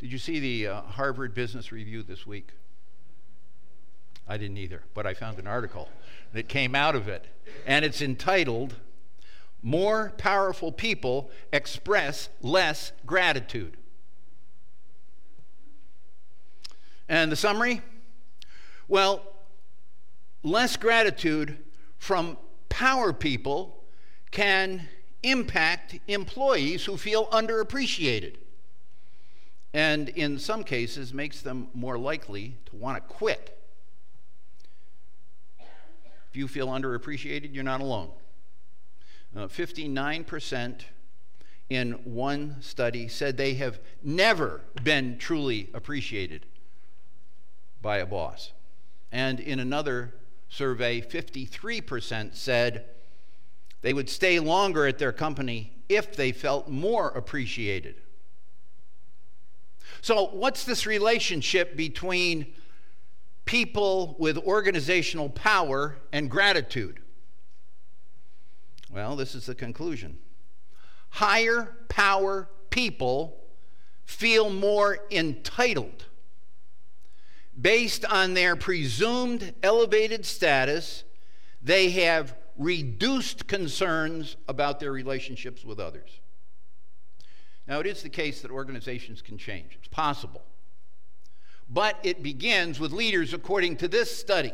Did you see the uh, Harvard Business Review this week? I didn't either, but I found an article that came out of it, and it's entitled More Powerful People Express Less Gratitude. And the summary? Well, less gratitude from power people can impact employees who feel underappreciated and in some cases makes them more likely to want to quit. If you feel underappreciated, you're not alone. Uh, 59% in one study said they have never been truly appreciated by a boss. And in another survey, 53% said they would stay longer at their company if they felt more appreciated. So, what's this relationship between people with organizational power and gratitude? Well, this is the conclusion. Higher power people feel more entitled based on their presumed elevated status. They have reduced concerns about their relationships with others. Now, it is the case that organizations can change, it's possible. But it begins with leaders, according to this study.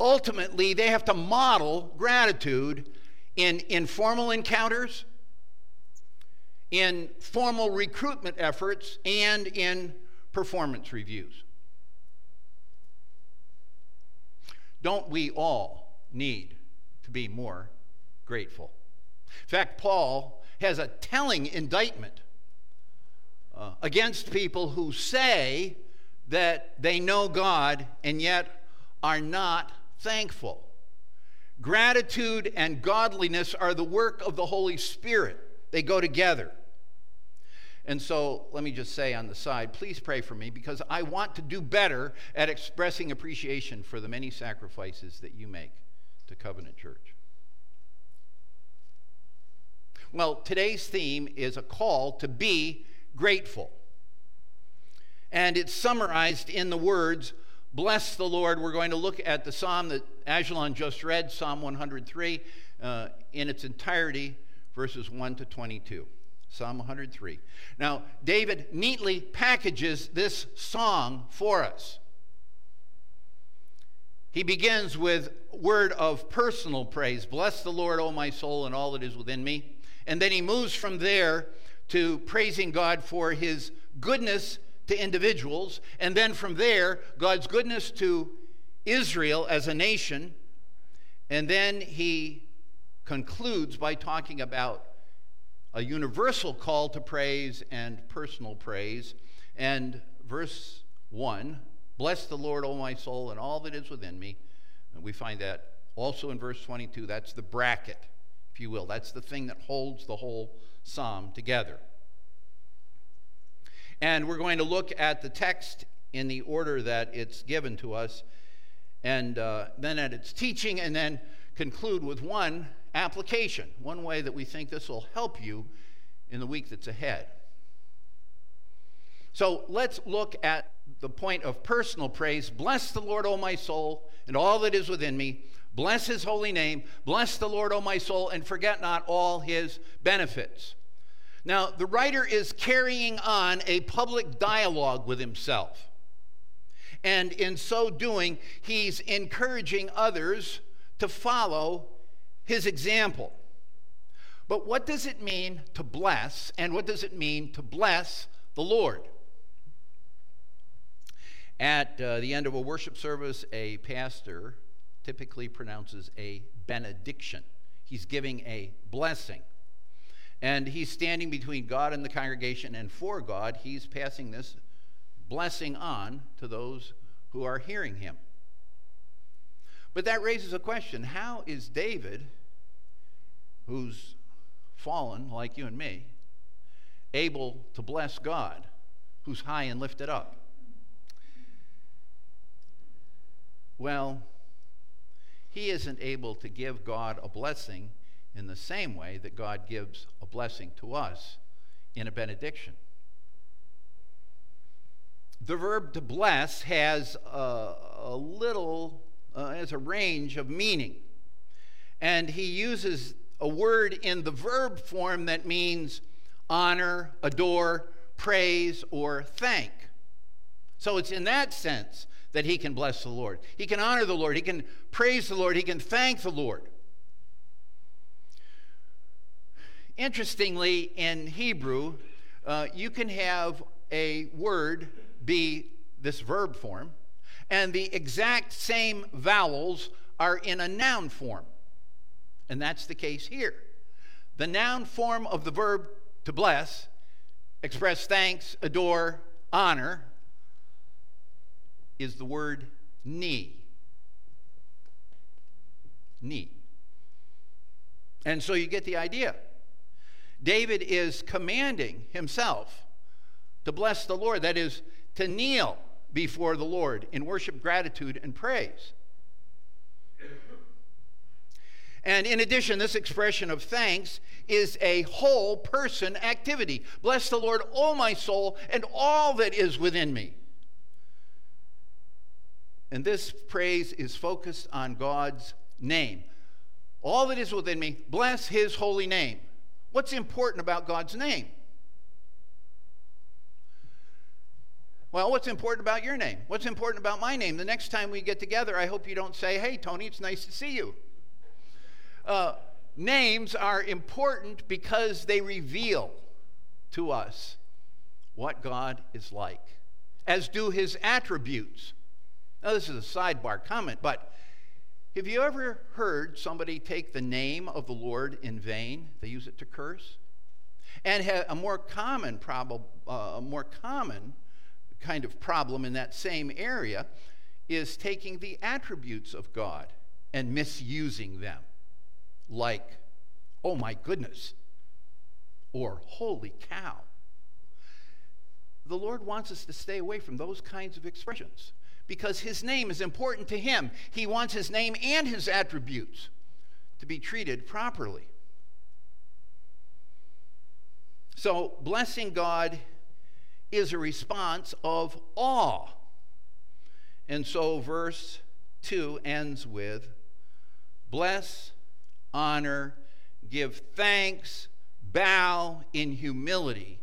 Ultimately, they have to model gratitude in informal encounters, in formal recruitment efforts, and in performance reviews. Don't we all need to be more grateful? In fact, Paul has a telling indictment uh, against people who say that they know God and yet are not thankful. Gratitude and godliness are the work of the Holy Spirit, they go together. And so let me just say on the side, please pray for me because I want to do better at expressing appreciation for the many sacrifices that you make to Covenant Church. Well, today's theme is a call to be grateful. And it's summarized in the words, Bless the Lord. We're going to look at the psalm that Ajalon just read, Psalm 103, uh, in its entirety, verses 1 to 22. Psalm 103. Now, David neatly packages this song for us. He begins with word of personal praise. Bless the Lord, O my soul, and all that is within me. And then he moves from there to praising God for his goodness to individuals. And then from there, God's goodness to Israel as a nation. And then he concludes by talking about a universal call to praise and personal praise. And verse 1 Bless the Lord, O my soul, and all that is within me. And we find that also in verse 22. That's the bracket if you will. That's the thing that holds the whole psalm together. And we're going to look at the text in the order that it's given to us, and uh, then at its teaching, and then conclude with one application, one way that we think this will help you in the week that's ahead. So let's look at the point of personal praise. Bless the Lord, O my soul, and all that is within me. Bless his holy name. Bless the Lord, O my soul, and forget not all his benefits. Now, the writer is carrying on a public dialogue with himself. And in so doing, he's encouraging others to follow his example. But what does it mean to bless, and what does it mean to bless the Lord? At uh, the end of a worship service, a pastor typically pronounces a benediction. He's giving a blessing. And he's standing between God and the congregation, and for God, he's passing this blessing on to those who are hearing him. But that raises a question how is David, who's fallen like you and me, able to bless God, who's high and lifted up? Well, he isn't able to give God a blessing in the same way that God gives a blessing to us in a benediction. the verb to bless has a, a little, uh, has a range of meaning. And he uses a word in the verb form that means honor, adore, praise, or thank. So it's in that sense that he can bless the Lord. He can honor the Lord. He can praise the Lord. He can thank the Lord. Interestingly, in Hebrew, uh, you can have a word be this verb form, and the exact same vowels are in a noun form. And that's the case here. The noun form of the verb to bless, express thanks, adore, honor, is the word knee. Knee. And so you get the idea. David is commanding himself to bless the Lord, that is, to kneel before the Lord in worship, gratitude, and praise. And in addition, this expression of thanks is a whole person activity. Bless the Lord, O my soul, and all that is within me. And this praise is focused on God's name. All that is within me, bless his holy name. What's important about God's name? Well, what's important about your name? What's important about my name? The next time we get together, I hope you don't say, hey, Tony, it's nice to see you. Uh, names are important because they reveal to us what God is like, as do his attributes. Now, this is a sidebar comment, but have you ever heard somebody take the name of the Lord in vain? They use it to curse. And a more common, prob- uh, a more common kind of problem in that same area is taking the attributes of God and misusing them, like, oh my goodness, or holy cow. The Lord wants us to stay away from those kinds of expressions because His name is important to Him. He wants His name and His attributes to be treated properly. So, blessing God is a response of awe. And so, verse 2 ends with bless, honor, give thanks, bow in humility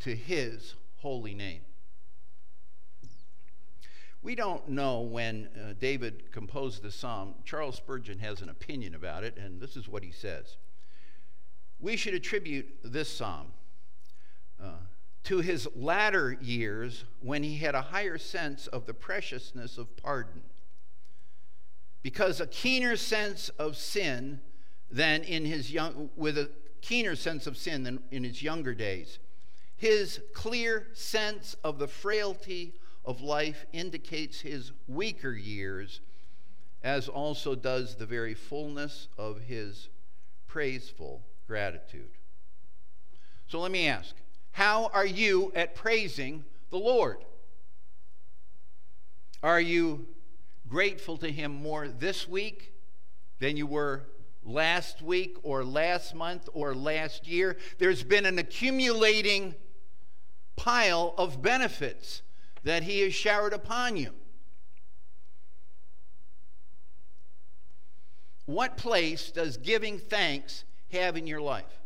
to his holy name. We don't know when uh, David composed the psalm. Charles Spurgeon has an opinion about it, and this is what he says. We should attribute this psalm uh, to his latter years when he had a higher sense of the preciousness of pardon. Because a keener sense of sin than in his young, with a keener sense of sin than in his younger days. His clear sense of the frailty of life indicates his weaker years, as also does the very fullness of his praiseful gratitude. So let me ask how are you at praising the Lord? Are you grateful to Him more this week than you were last week or last month or last year? There's been an accumulating pile of benefits that He has showered upon you. What place does giving thanks have in your life?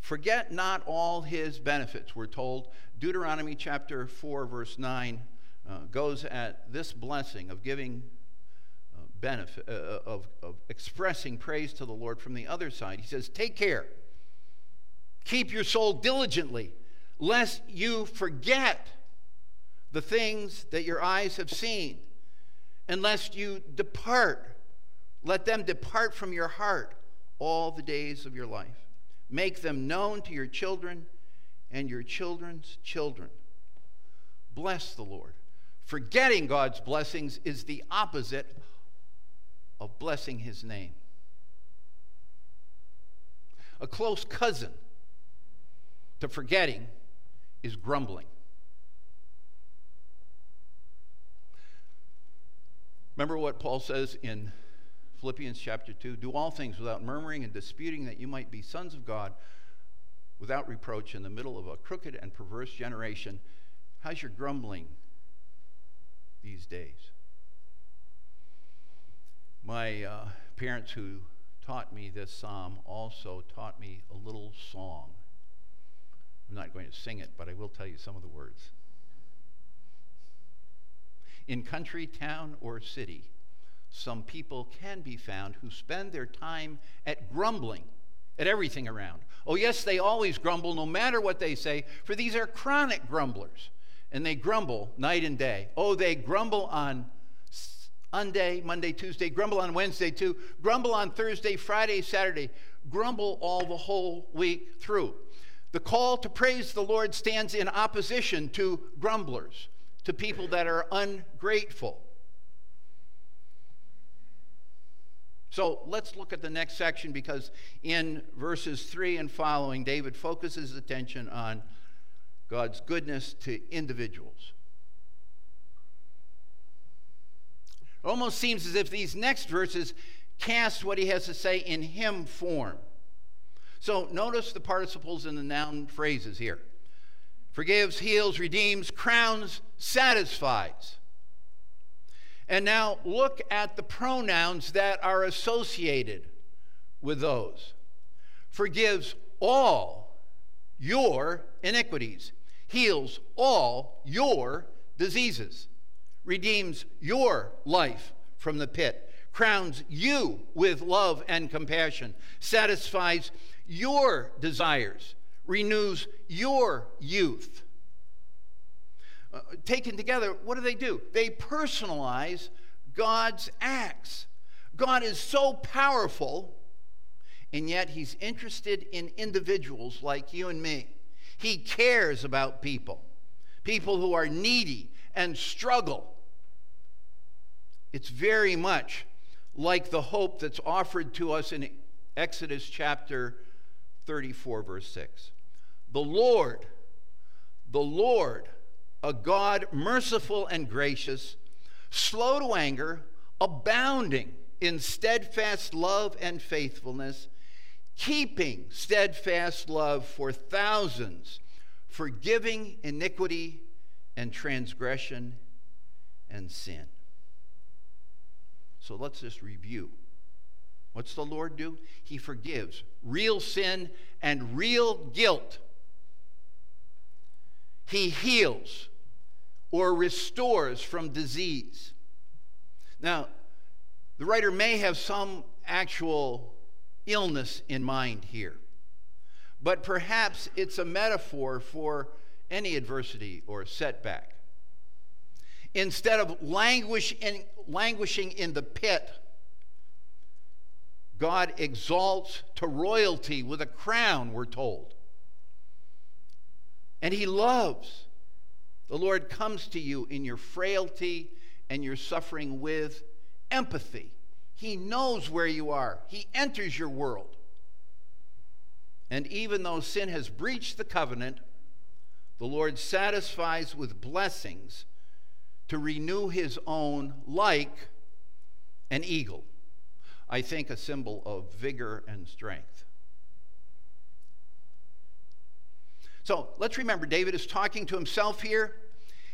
Forget not all his benefits, we're told. Deuteronomy chapter 4, verse 9 uh, goes at this blessing of giving uh, benefit, uh, uh, of, of expressing praise to the Lord from the other side. He says, Take care, keep your soul diligently, lest you forget the things that your eyes have seen, and lest you depart, let them depart from your heart all the days of your life. Make them known to your children and your children's children. Bless the Lord. Forgetting God's blessings is the opposite of blessing his name. A close cousin to forgetting is grumbling. Remember what Paul says in Philippians chapter 2 Do all things without murmuring and disputing, that you might be sons of God without reproach in the middle of a crooked and perverse generation. How's your grumbling these days? My uh, parents who taught me this psalm also taught me a little song. I'm not going to sing it, but I will tell you some of the words. In country, town, or city, some people can be found who spend their time at grumbling at everything around. Oh, yes, they always grumble no matter what they say, for these are chronic grumblers. And they grumble night and day. Oh, they grumble on Sunday, Monday, Tuesday, grumble on Wednesday too, grumble on Thursday, Friday, Saturday, grumble all the whole week through. The call to praise the Lord stands in opposition to grumblers, to people that are ungrateful. So let's look at the next section because in verses 3 and following, David focuses attention on God's goodness to individuals. It almost seems as if these next verses cast what he has to say in hymn form. So notice the participles in the noun phrases here forgives, heals, redeems, crowns, satisfies. And now look at the pronouns that are associated with those. Forgives all your iniquities, heals all your diseases, redeems your life from the pit, crowns you with love and compassion, satisfies your desires, renews your youth uh, taken together, what do they do? They personalize God's acts. God is so powerful, and yet He's interested in individuals like you and me. He cares about people, people who are needy and struggle. It's very much like the hope that's offered to us in Exodus chapter 34, verse 6. The Lord, the Lord, a God merciful and gracious, slow to anger, abounding in steadfast love and faithfulness, keeping steadfast love for thousands, forgiving iniquity and transgression and sin. So let's just review. What's the Lord do? He forgives real sin and real guilt. He heals or restores from disease. Now, the writer may have some actual illness in mind here, but perhaps it's a metaphor for any adversity or setback. Instead of languishing, in the pit, God exalts to royalty with a crown, we're told. And he loves the Lord comes to you in your frailty and your suffering with empathy. He knows where you are, He enters your world. And even though sin has breached the covenant, the Lord satisfies with blessings to renew His own like an eagle. I think a symbol of vigor and strength. So let's remember, David is talking to himself here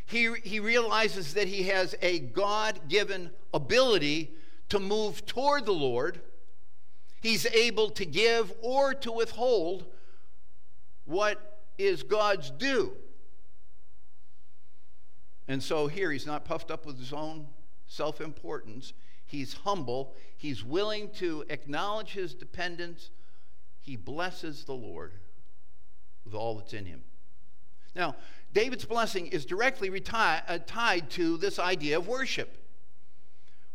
he, he realizes that he has a God given ability to move toward the Lord. He's able to give or to withhold what is God's due. And so here he's not puffed up with his own self importance. He's humble. He's willing to acknowledge his dependence. He blesses the Lord with all that's in him. Now, David's blessing is directly reti- uh, tied to this idea of worship.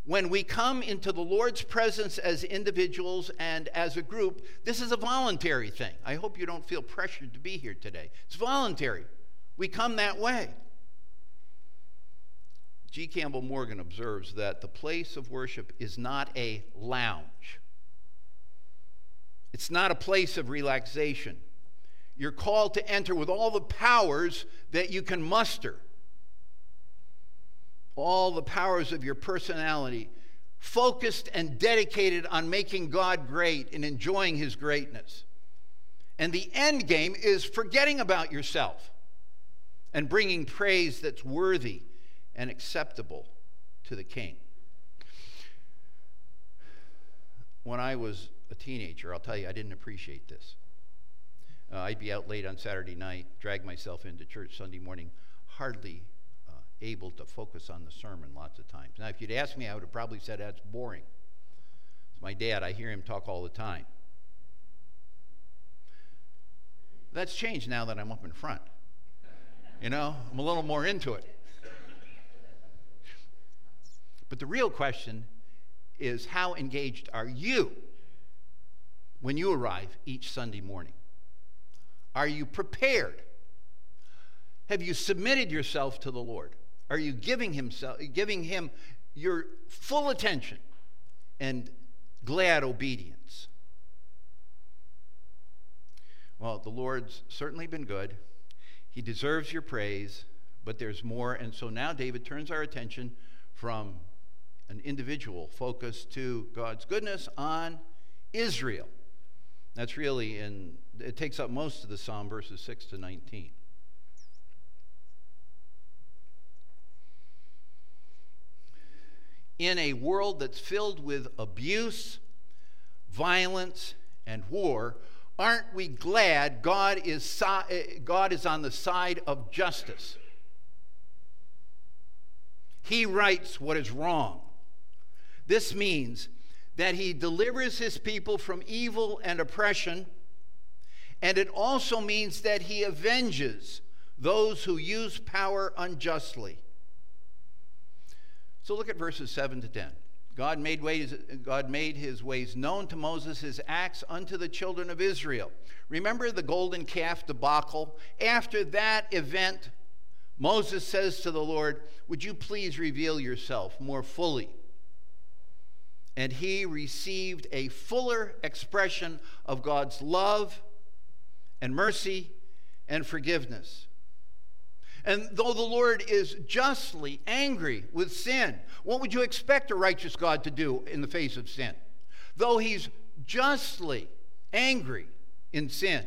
When we come into the Lord's presence as individuals and as a group, this is a voluntary thing. I hope you don't feel pressured to be here today. It's voluntary. We come that way. G. Campbell Morgan observes that the place of worship is not a lounge, it's not a place of relaxation. You're called to enter with all the powers that you can muster, all the powers of your personality, focused and dedicated on making God great and enjoying his greatness. And the end game is forgetting about yourself and bringing praise that's worthy and acceptable to the king. When I was a teenager, I'll tell you, I didn't appreciate this. Uh, I'd be out late on Saturday night, drag myself into church Sunday morning, hardly uh, able to focus on the sermon lots of times. Now, if you'd asked me, I would have probably said that's boring. It's my dad, I hear him talk all the time. That's changed now that I'm up in front. You know, I'm a little more into it. But the real question is how engaged are you when you arrive each Sunday morning? Are you prepared? Have you submitted yourself to the Lord? Are you giving himself giving him your full attention and glad obedience? Well, the Lord's certainly been good. He deserves your praise, but there's more. And so now David turns our attention from an individual focus to God's goodness on Israel. That's really in, it takes up most of the psalm, verses 6 to 19. In a world that's filled with abuse, violence, and war, aren't we glad God is, so, God is on the side of justice? He rights what is wrong. This means that he delivers his people from evil and oppression, and it also means that he avenges those who use power unjustly. So look at verses 7 to 10. God made, ways, God made his ways known to Moses, his acts unto the children of Israel. Remember the golden calf debacle? After that event, Moses says to the Lord, Would you please reveal yourself more fully? And he received a fuller expression of God's love and mercy and forgiveness. And though the Lord is justly angry with sin, what would you expect a righteous God to do in the face of sin? Though he's justly angry in sin,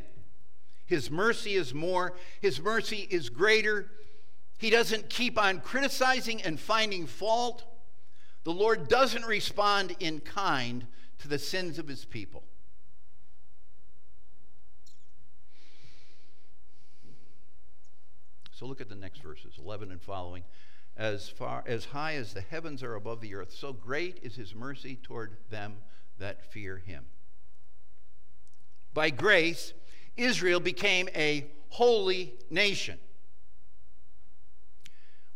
his mercy is more, his mercy is greater. He doesn't keep on criticizing and finding fault. The Lord doesn't respond in kind to the sins of his people. So look at the next verses, 11 and following. As far as high as the heavens are above the earth, so great is his mercy toward them that fear him. By grace, Israel became a holy nation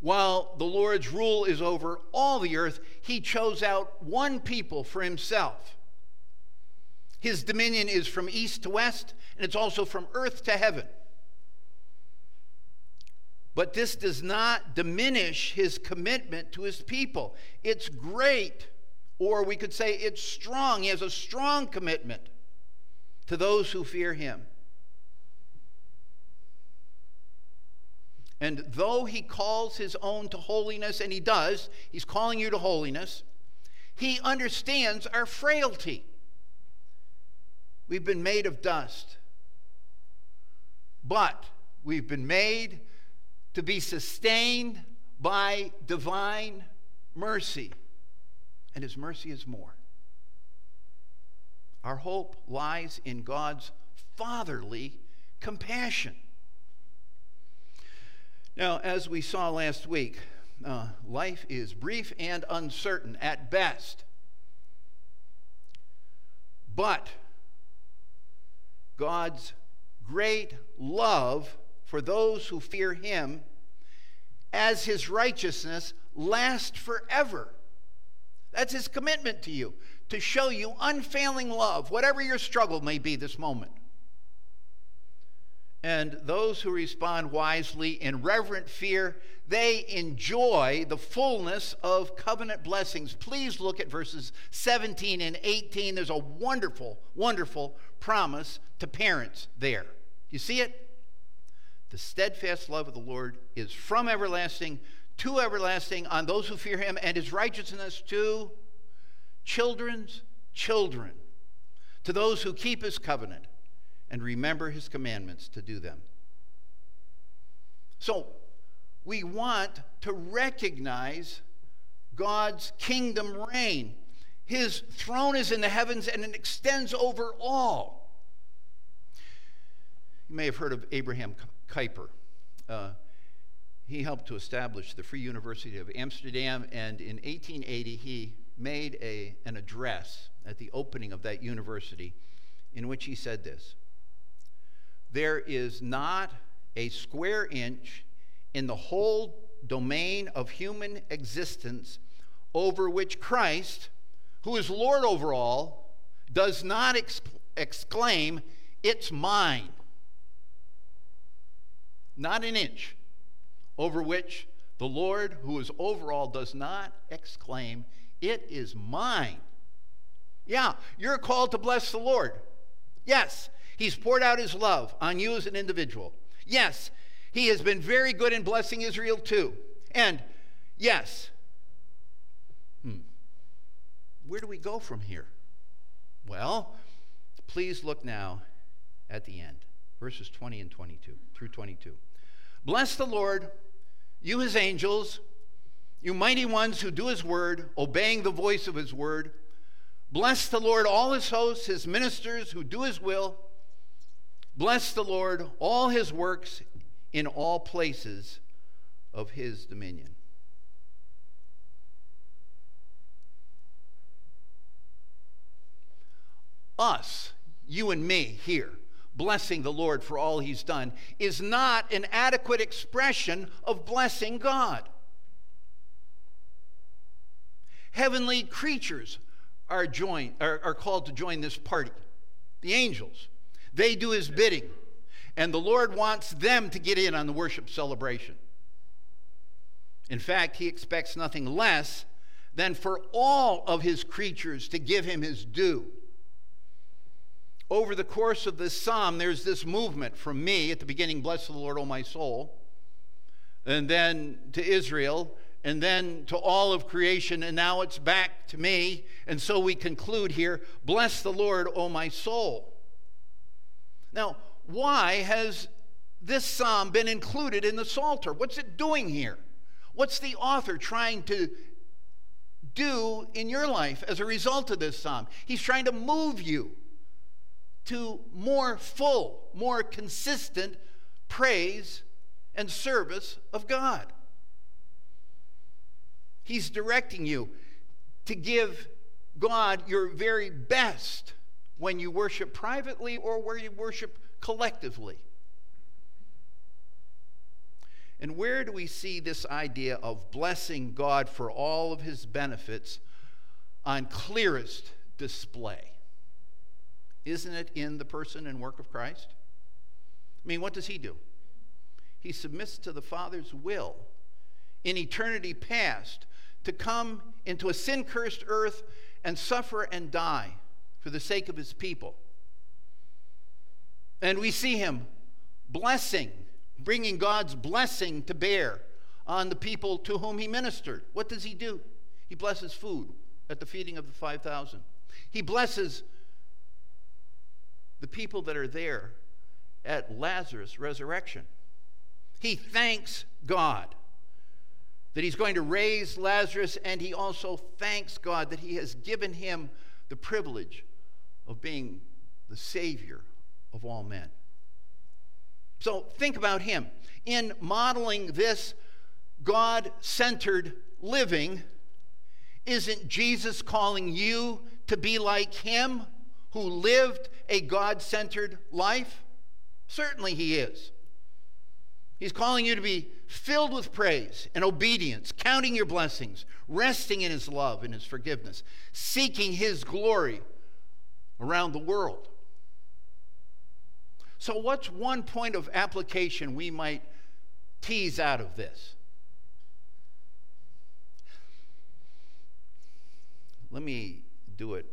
while the Lord's rule is over all the earth, he chose out one people for himself. His dominion is from east to west, and it's also from earth to heaven. But this does not diminish his commitment to his people. It's great, or we could say it's strong. He has a strong commitment to those who fear him. And though he calls his own to holiness, and he does, he's calling you to holiness, he understands our frailty. We've been made of dust, but we've been made to be sustained by divine mercy, and his mercy is more. Our hope lies in God's fatherly compassion. Now, as we saw last week, uh, life is brief and uncertain at best. But God's great love for those who fear Him as His righteousness lasts forever. That's His commitment to you, to show you unfailing love, whatever your struggle may be this moment. And those who respond wisely in reverent fear, they enjoy the fullness of covenant blessings. Please look at verses 17 and 18. There's a wonderful, wonderful promise to parents there. You see it? The steadfast love of the Lord is from everlasting to everlasting on those who fear him, and his righteousness to children's children, to those who keep his covenant and remember his commandments to do them. So, we want to recognize God's kingdom reign. His throne is in the heavens and it extends over all. You may have heard of Abraham Kuyper. Uh, he helped to establish the Free University of Amsterdam, and in 1880 he made a, an address at the opening of that university in which he said this There is not a square inch in the whole domain of human existence over which Christ, who is Lord over all, does not ex- exclaim, It's mine. Not an inch over which the Lord, who is over all, does not exclaim, It is mine. Yeah, you're called to bless the Lord. Yes, He's poured out His love on you as an individual. Yes, He has been very good in blessing Israel too. And yes, hmm, where do we go from here? Well, please look now at the end, verses 20 and 22 through 22. Bless the Lord, you his angels, you mighty ones who do his word, obeying the voice of his word. Bless the Lord, all his hosts, his ministers who do his will. Bless the Lord, all his works in all places of his dominion. Us, you and me here, blessing the Lord for all he's done, is not an adequate expression of blessing God. Heavenly creatures are, joined, are, are called to join this party. The angels. They do his bidding. And the Lord wants them to get in on the worship celebration. In fact, he expects nothing less than for all of his creatures to give him his due. Over the course of this psalm, there's this movement from me at the beginning, bless the Lord, O my soul, and then to Israel, and then to all of creation, and now it's back to me. And so we conclude here Bless the Lord, O my soul. Now, why has this psalm been included in the Psalter? What's it doing here? What's the author trying to do in your life as a result of this psalm? He's trying to move you to more full, more consistent praise and service of God. He's directing you to give God your very best when you worship privately or where you worship collectively. And where do we see this idea of blessing God for all of his benefits on clearest display? Isn't it in the person and work of Christ? I mean, what does he do? He submits to the Father's will in eternity past to come into a sin cursed earth and suffer and die for the sake of his people. And we see him blessing, bringing God's blessing to bear on the people to whom he ministered. What does he do? He blesses food at the feeding of the 5,000. He blesses the people that are there at Lazarus' resurrection. He thanks God that he's going to raise Lazarus, and he also thanks God that he has given him the privilege of being the Savior of all men. So think about him. In modeling this God centered living, isn't Jesus calling you to be like him who lived a God centered life? Certainly he is. He's calling you to be filled with praise and obedience, counting your blessings, resting in His love and His forgiveness, seeking His glory around the world. So, what's one point of application we might tease out of this? Let me do it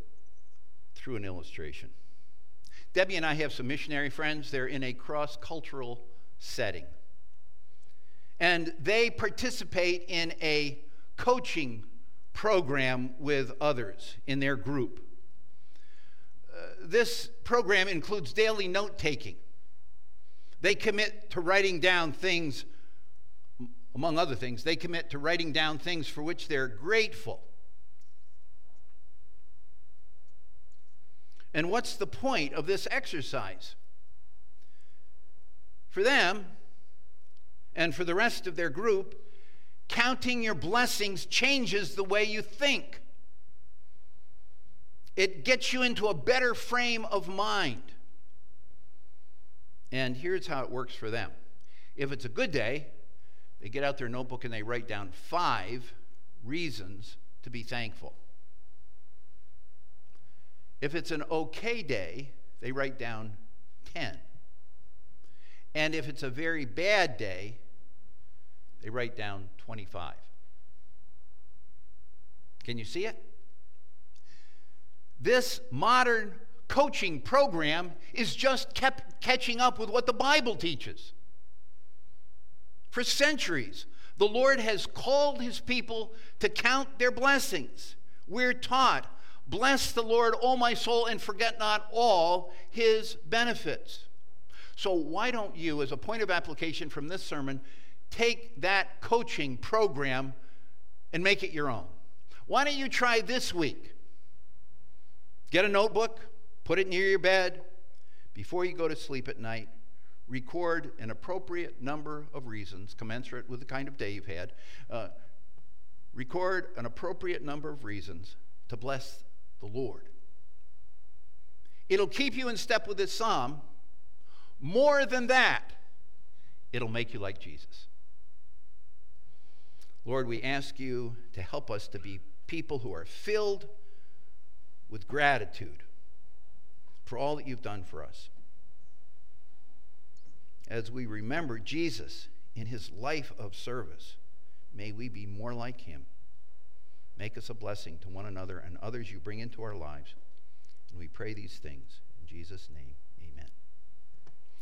through an illustration. Debbie and I have some missionary friends. They're in a cross cultural setting and they participate in a coaching program with others in their group. This program includes daily note taking. They commit to writing down things, among other things, they commit to writing down things for which they're grateful. And what's the point of this exercise? For them and for the rest of their group, counting your blessings changes the way you think. It gets you into a better frame of mind. And here's how it works for them if it's a good day, they get out their notebook and they write down five reasons to be thankful. If it's an okay day, they write down 10. And if it's a very bad day, they write down 25. Can you see it? This modern coaching program is just kept catching up with what the Bible teaches. For centuries, the Lord has called his people to count their blessings. We're taught, bless the Lord, O my soul, and forget not all his benefits. So, why don't you, as a point of application from this sermon, take that coaching program and make it your own? Why don't you try this week? Get a notebook, put it near your bed. Before you go to sleep at night, record an appropriate number of reasons, commensurate with the kind of day you've had. Uh, record an appropriate number of reasons to bless the Lord. It'll keep you in step with this psalm. More than that, it'll make you like Jesus. Lord, we ask you to help us to be people who are filled with gratitude for all that you've done for us. As we remember Jesus in his life of service, may we be more like him. Make us a blessing to one another and others you bring into our lives. And we pray these things in Jesus' name.